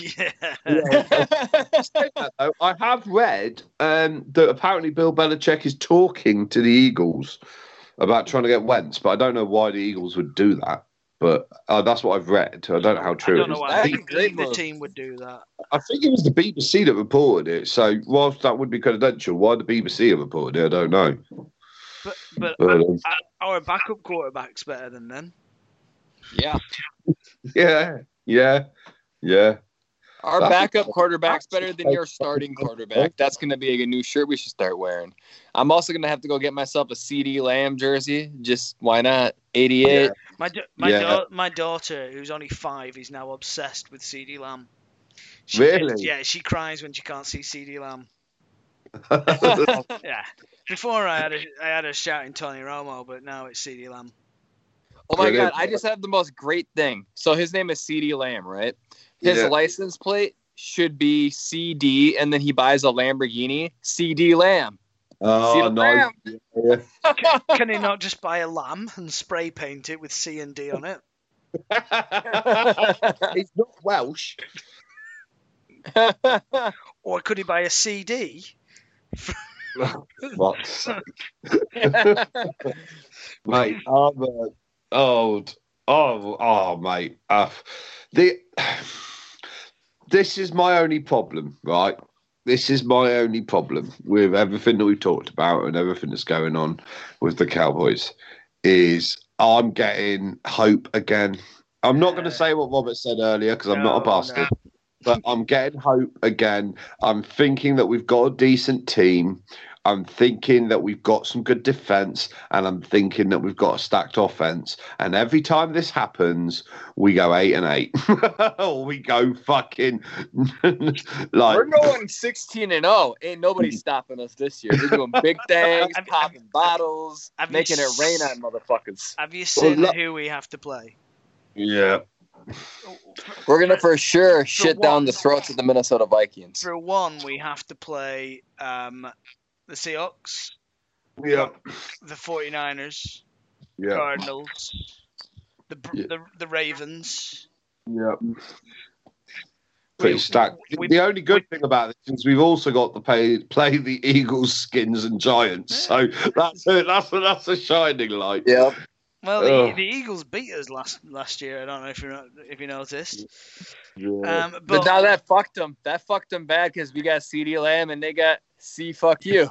B: yeah.
A: Say that, though, I have read um, that apparently Bill Belichick is talking to the Eagles about trying to get Wentz, but I don't know why the Eagles would do that. But uh, that's what I've read. I don't know how true it is.
B: I don't
A: it
B: know
A: is.
B: why
C: That'd
A: I think,
C: great
B: either
C: move.
B: team would do that.
A: I think it was the BBC that reported it. So whilst that would be confidential, why the BBC have reported it, I don't know.
B: But but
A: But, um,
B: our backup quarterback's better than them.
C: Yeah.
A: yeah, yeah, yeah.
C: Our
A: That's-
C: backup quarterback's better than your starting quarterback. That's going to be a new shirt we should start wearing. I'm also going to have to go get myself a CeeDee Lamb jersey. Just why not? 88.
B: My da- my
A: Yeah.
B: da- my daughter, who's only five, is now obsessed with CeeDee Lamb. She
A: Really?
B: gets- yeah, she cries when she can't see CeeDee Lamb.
A: yeah.
B: Yeah. Before I had a, I had her shouting Tony Romo, but now it's CeeDee Lamb.
C: Oh my god, I just have the most great thing. So his name is CeeDee Lamb, right? His
A: Yeah.
C: license plate should be CD, and then he buys a Lamborghini. CD Lamb.
A: Oh, no. Yeah.
B: Can he not just buy a lamb and spray paint it with C and D on it?
A: He's not Welsh.
B: or could he buy a CD?
A: Fuck's mate, I'm uh, old. Oh, oh, mate. Uh, the this is my only problem, right? This is my only problem with everything that we've talked about and everything that's going on with the Cowboys. Is I'm getting hope again. I'm not going to say what Robert said earlier because I'm not a bastard, no. but I'm getting hope again. I'm thinking that we've got a decent team. I'm thinking that we've got some good defense and I'm thinking that we've got a stacked offense. And every time this happens, we go eight and eight. or we go fucking
C: like we're going 16 and 0. Ain't nobody stopping us this year. We're doing big things, have, popping have, bottles, have making it rain on motherfuckers.
B: Have you seen well, who we have to play?
A: Yeah.
C: We're gonna for sure for shit one, down the throats of the Minnesota Vikings.
B: For one, we have to play um, the Seahawks.
A: Yeah.
B: The 49ers.
A: Yeah.
B: Cardinals. The yeah. the, the Ravens.
A: Yeah. Pretty stacked. We, the only good we, thing about this is we've also got to play play the Eagles, Skins, and Giants. So that's a, that's a, that's a shining light.
C: Yeah.
B: Well, the, the, Eagles beat us last last year. I don't know if you if you noticed.
C: Yeah. Um, but, but, now that fucked them. That fucked them bad because we got CeeDee Lamb and they got C. Fuck you.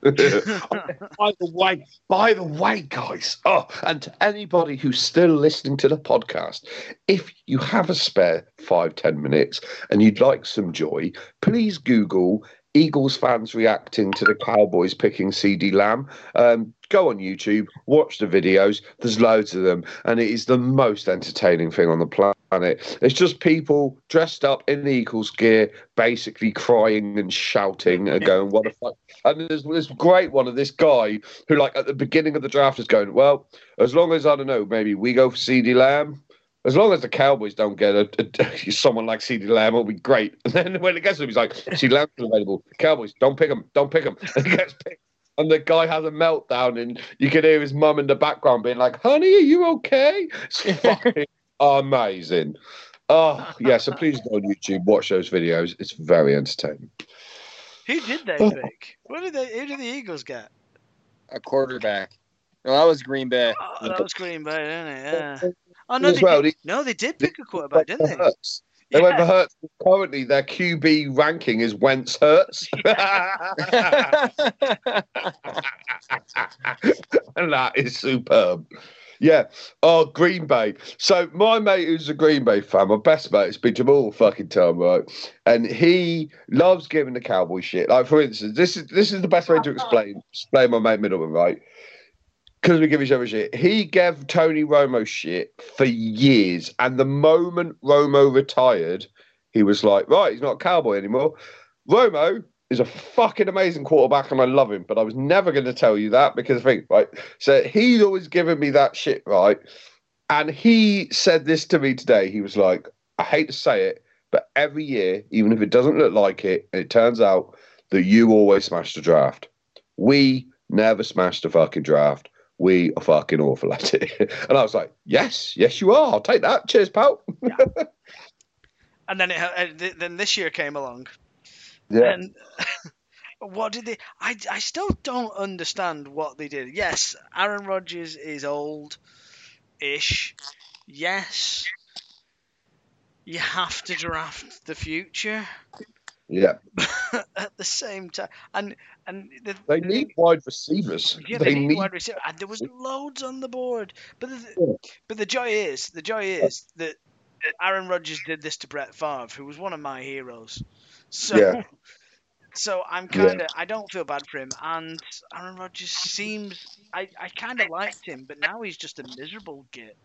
A: by the way, by the way, guys, oh, and to anybody who's still listening to the podcast, if you have a spare five, ten minutes and you'd like some joy, please Google Eagles fans reacting to the Cowboys picking CeeDee Lamb. Um, go on YouTube, watch the videos. There's loads of them, and it is the most entertaining thing on the planet. And it's just people dressed up in the Eagles gear, basically crying and shouting and going, "What the fuck!" And there's this great one of this guy who, like, at the beginning of the draft, is going, "Well, as long as I don't know, maybe we go for CeeDee Lamb." as long as the Cowboys don't get a, a someone like CeeDee Lamb, it'll be great. And then when it gets to him, he's like, "CeeDee Lamb's available. Cowboys, don't pick him, don't pick him. And he gets picked. And the guy has a meltdown, and you can hear his mum in the background being like, "Honey, are you okay?" It's fucking amazing. Oh yeah, so please go on YouTube, watch those videos. It's very entertaining.
B: Who did they oh. pick? What did they? Who did the Eagles get?
C: A quarterback. Well, that was Green Bay.
B: Oh, that was Green Bay, didn't it? Yeah. Oh no, they well, did, no, they did pick a quarterback, didn't they? Hurts.
A: They yeah. went for Hurts. Currently, their QB ranking is Wentz Hurts. and that is superb. Yeah. Oh, Green Bay. So my mate who's a Green Bay fan, my best mate, has been to Jamal fucking time, right? And he loves giving the cowboy shit. Like for instance, this is this is the best way to explain explain my mate Middleman, right? because we give each other shit. He gave Tony Romo shit for years, and the moment Romo retired, he was like, "Right, he's not a cowboy anymore." Romo is a fucking amazing quarterback, and I love him. But I was never going to tell you that because I think right. So he's always given me that shit, right? And he said this to me today. He was like, "I hate to say it, but every year, even if it doesn't look like it, it turns out that you always smash the draft. We never smash the fucking draft." we are fucking awful at it. and I was like, yes, yes, you are. I'll take that. Cheers, pal. yeah.
B: And then it, uh, then this year came along.
A: Yeah.
B: And what did they? I, I still don't understand what they did. Yes, Aaron Rodgers is old ish. Yes, you have to draft the future.
A: Yeah.
B: at the same time, and and the,
A: they need wide receivers.
B: Yeah, they, they need, need, wide receivers, and there was loads on the board. But the, yeah. but the joy is, the joy is that Aaron Rodgers did this to Brett Favre, who was one of my heroes. So. Yeah. So I'm kind of yeah. I don't feel bad for him, and Aaron Rodgers seems I, I kind of liked him, but now he's just a miserable git.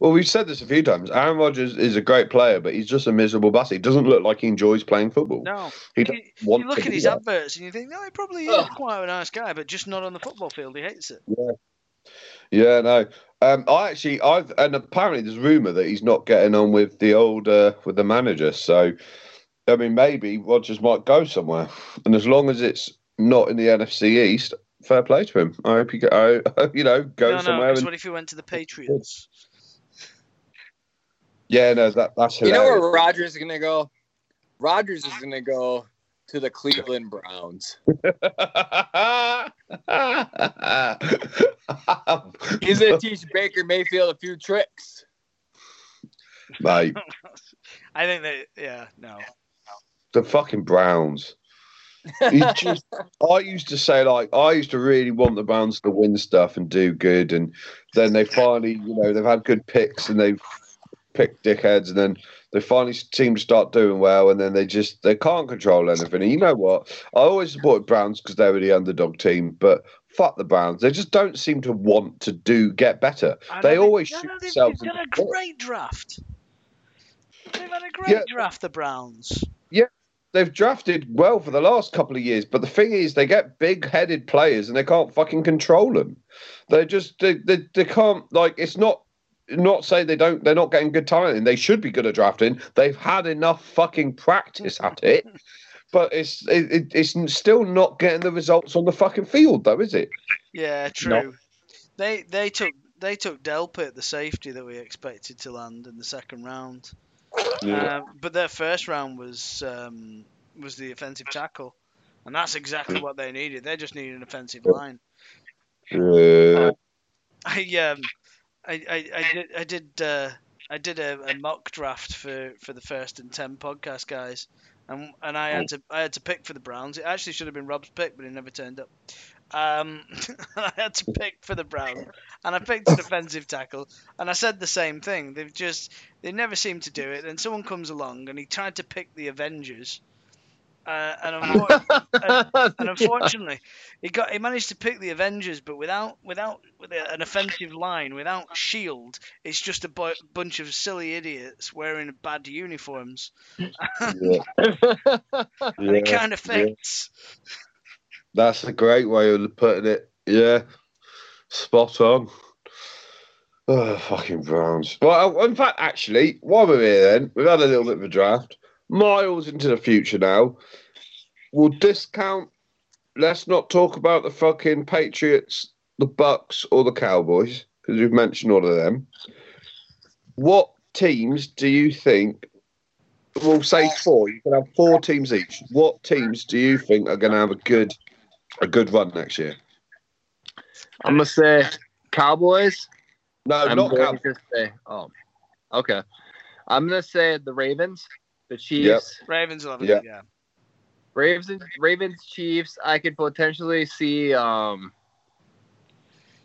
A: Well, we've said this a few times. Aaron Rodgers is a great player, but he's just a miserable bastard. He doesn't look like he enjoys playing football.
B: No, he you, you look at his that. adverts and you think, no, he probably is quite a nice guy, but just not on the football field. He hates it.
A: Yeah, yeah, no. Um, I actually, I've and apparently there's rumor that he's not getting on with the old uh, with the manager. So, I mean, maybe Rodgers might go somewhere, and as long as it's not in the NFC East, fair play to him. I hope he, go, I, you know, go no, somewhere. No,
B: and... what if he went to the Patriots?
A: Yeah, no, that that's
C: hilarious. you know where Rodgers is gonna go. Rodgers is going to go to the Cleveland Browns. He's going to teach Baker Mayfield a few tricks.
A: Mate.
B: I think that, yeah, no.
A: The fucking Browns. just, I used to say like I used to really want the Browns to win stuff and do good, and then they finally, you know, they've had good picks and they've picked dickheads, and then they finally seem to start doing well, and then they just they can't control anything. And you know what? I always supported Browns because they were the underdog team, but fuck the Browns. They just don't seem to want to do get better. They always shoot themselves.
B: They've done a great draft. They've had a great yeah. draft, the Browns.
A: Yeah, they've drafted well for the last couple of years, but the thing is, they get big-headed players and they can't fucking control them. They just they, they, they can't like it's not not say they don't they're not getting good talent in. They should be good at drafting. They've had enough fucking practice at it. But it's it, it's still not getting the results on the fucking field, though, is it?
B: Yeah, true. No. They they took they took Delpit, the safety that we expected to land in the second round. Yeah. Um, but their first round was um, was the offensive tackle, and that's exactly what they needed. They just needed an offensive line.
A: Yeah. Uh,
B: I um, I, I, I did I did uh, I did a, a, mock draft for, for the first and ten podcast guys, and and I had to I had to pick for the Browns. It actually should have been Rob's pick, but he never turned up. Um, I had to pick for the Browns, and I picked a defensive tackle, and I said the same thing. They've just they never seem to do it. Then someone comes along and he tried to pick the Avengers, uh, and, unfor- and, and, unfortunately, he got he managed to pick the Avengers, but without without with an offensive line, without shield. It's just a bu- bunch of silly idiots wearing bad uniforms, yeah. and yeah. it kind of fits.
A: That's a great way of putting it. Yeah, spot on. Oh, fucking Browns. Well, uh, in fact, actually, while we're here, then we've had a little bit of a draft. Miles into the future now. We'll discount. Let's not talk about the fucking Patriots, the Bucks, or the Cowboys because we've mentioned all of them. What teams do you think? We'll say four. You can have four teams each. What teams do you think are going to have a good a good run next year?
C: I'm gonna say Cowboys.
A: No, I'm not Cowboys.
C: Say, oh, okay. I'm gonna say the Ravens, the Chiefs.
B: Yep. Ravens love it. Yeah. yeah.
C: Ravens, Ravens, Chiefs. I could potentially see. um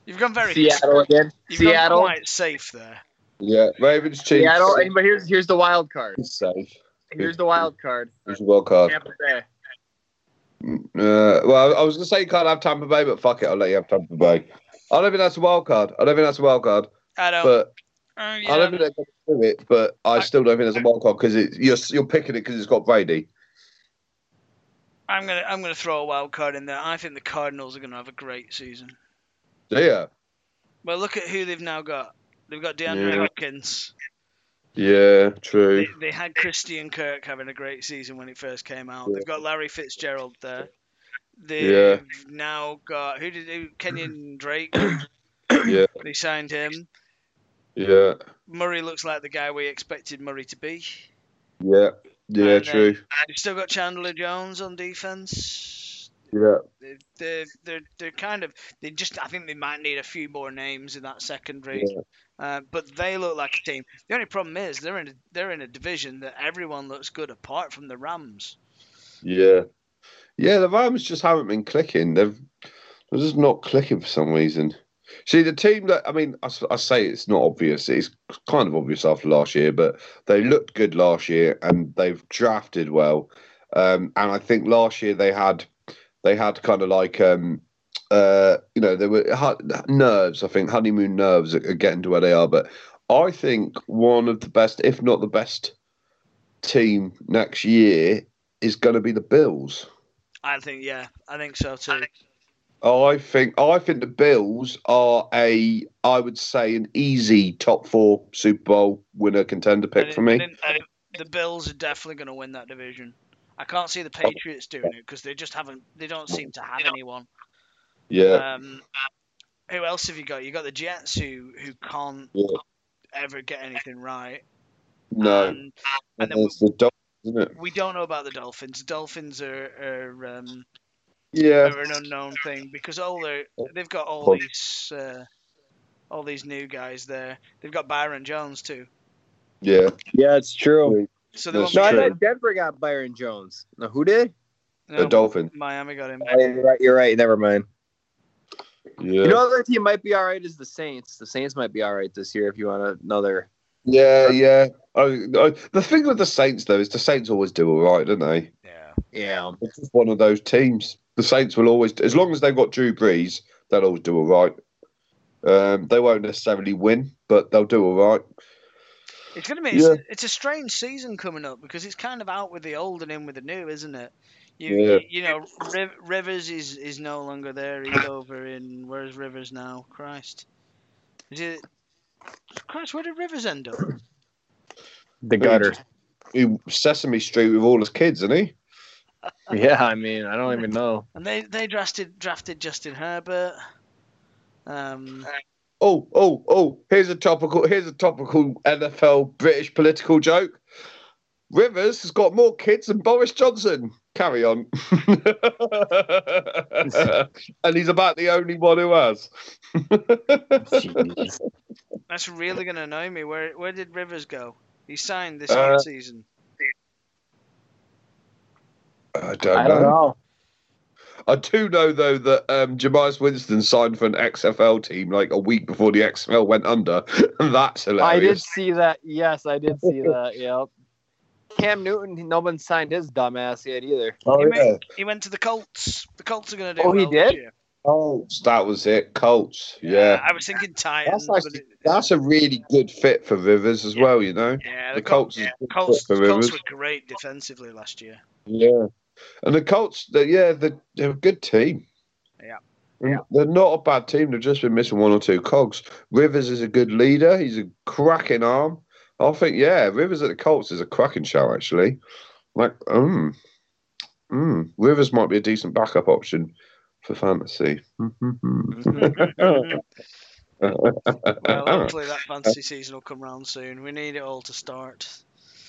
B: You've gone very
C: Seattle again.
B: You've
C: Seattle,
B: quite safe there.
A: Yeah, Ravens, Chiefs.
C: Seattle, but here's here's the wild card.
A: It's safe.
C: Here's the wild card.
A: Here's the wild card. Tampa Bay. Uh, well, I was going to say you can't have Tampa Bay, but fuck it, I'll let you have Tampa Bay. I don't think that's a wild card. I don't think that's a wild card.
B: I don't.
A: But uh, yeah. I don't think they're going to do it. But I, I still don't think that's a wild card because you're you're picking it because it's got Brady.
B: I'm gonna I'm gonna throw a wild card in there. I think the Cardinals are gonna have a great season.
A: Yeah.
B: Well, look at who they've now got. They've got DeAndre yeah. Hopkins.
A: Yeah, true.
B: They, they, had Christian Kirk having a great season when it first came out. Yeah. They've got Larry Fitzgerald there. They've yeah. now got who did who, Kenyan Drake?
A: yeah.
B: They signed him.
A: Yeah.
B: Murray looks like the guy we expected Murray to be.
A: Yeah. Yeah, and, true.
B: Uh, you've still got Chandler Jones on defense.
A: Yeah.
B: They're, they're, they're kind of they just I think they might need a few more names in that secondary. Yeah. Uh, but they look like a team. The only problem is they're in a, they're in a division that everyone looks good apart from the Rams.
A: Yeah, yeah. The Rams just haven't been clicking. They've they're just not clicking for some reason. See, the team that I mean, I, I, say it's not obvious. It's kind of obvious after last year, but they looked good last year and they've drafted well. Um, and I think last year they had they had kind of like um, uh, you know, there were nerves. I think honeymoon nerves are, getting to where they are. But I think one of the best, if not the best, team next year is going to be the Bills.
B: I think, yeah, I think so too.
A: I think I think the Bills are a I would say an easy top four Super Bowl winner contender pick for me.
B: the Bills are definitely going to win that division. I can't see the Patriots doing it because they just haven't. They don't seem to have anyone.
A: Yeah.
B: Um, who else have you got? You got the Jets who who can't yeah. ever get anything right.
A: No. And, and then the Dolphins isn't it?
B: We don't know about the Dolphins. Dolphins are, are um,
A: Yeah.
B: are an unknown thing because all their they've got all
A: Pub.
B: these uh, all these new guys there. They've got Byron Jones too.
A: Yeah.
C: Yeah, it's true.
B: So they
A: That's
B: won't
C: No,
A: true.
C: Denver got Byron Jones. No, who did?
B: no,
A: The Dolphins.
B: Miami got him.
C: Oh, you're right. You're right. Never mind.
A: Yeah.
C: You know, other team might be all right is the Saints. The Saints might be all right this year if you want another.
A: yeah, yeah. I, I, the thing with the Saints though is the Saints always do all right, don't they?
B: Yeah.
C: Yeah.
A: It's just one of those teams. The Saints will always, as long as they've got Drew Brees, they'll always do all right. Um, they won't necessarily win, but they'll do all right.
B: It's gonna be. It's, it's a strange season coming up because it's kind of out with the old and in with the new, isn't it? You
A: Yeah.
B: you, you know Riv- Rivers is is no longer there. He's over in where's Rivers now? Christ, is it? Christ, where did Rivers end up?
C: The gutter.
A: He, Sesame Street with all his kids, isn't he?
C: Yeah, I mean, I don't even know.
B: And they they drafted drafted Justin Herbert. Um,
A: Oh, oh, oh! Here's a topical. Here's a topical NFL British political joke. Rivers has got more kids than Boris Johnson. Carry on. and he's about the only one who has.
B: That's really gonna annoy me. Where where did Rivers go? He signed this
A: Uh,
B: season.
A: I don't,
C: I don't
A: know.
C: know.
A: I do know though that um, Jameis Winston signed for an XFL team like a week before the XFL went under, and that's
C: I did see that. Yes, I did see that. Yep. Cam Newton, no one signed his dumbass yet either.
A: Oh
B: he,
A: yeah.
B: made- he went to the Colts. The Colts are gonna do.
C: Oh, he
B: well this
C: did?
B: year.
A: Colts. That was it. Colts. Yeah.
B: I was thinking Titans.
A: That's
B: but
A: actually
B: it-
A: that's a really good fit for Rivers as well. You know.
B: yeah,
A: the
B: the Colts.
A: Colts
B: Yeah, Colts,
A: for
B: Colts
A: Rivers.
B: were great defensively last year.
A: Yeah. And the Colts, they yeah, they're, they're a good team.
B: Yeah. Yeah.
A: They're not a bad team. They've just been missing one or two cogs. Rivers is a good leader. He's a cracking arm. I think, yeah, Rivers at the Colts is a cracking show, actually. Like, um, mm, Rivers might be a decent backup option for fantasy.
B: well, hopefully that fantasy season will come round soon. We need it all to start.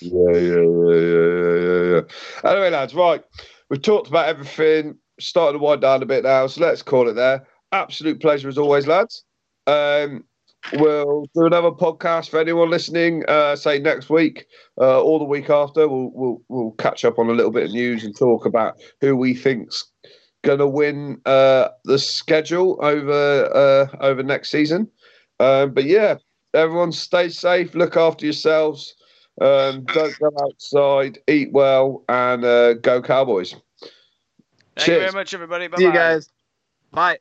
A: Yeah, yeah, yeah, yeah, yeah, yeah, yeah. Anyway, lads, right. We've talked about everything. Starting to wind down a bit now, so let's call it there. Absolute pleasure as always, lads. Um, we'll do another podcast for anyone listening. Uh, say next week uh, or the week after. We'll we'll we'll catch up on a little bit of news and talk about who we think's going to win uh, the schedule over uh, over next season. Um, but yeah, everyone stay safe. Look after yourselves. Um, don't go outside. Eat well and uh, go Cowboys.
B: Thank you very much, everybody. Bye
C: See you guys. Bye.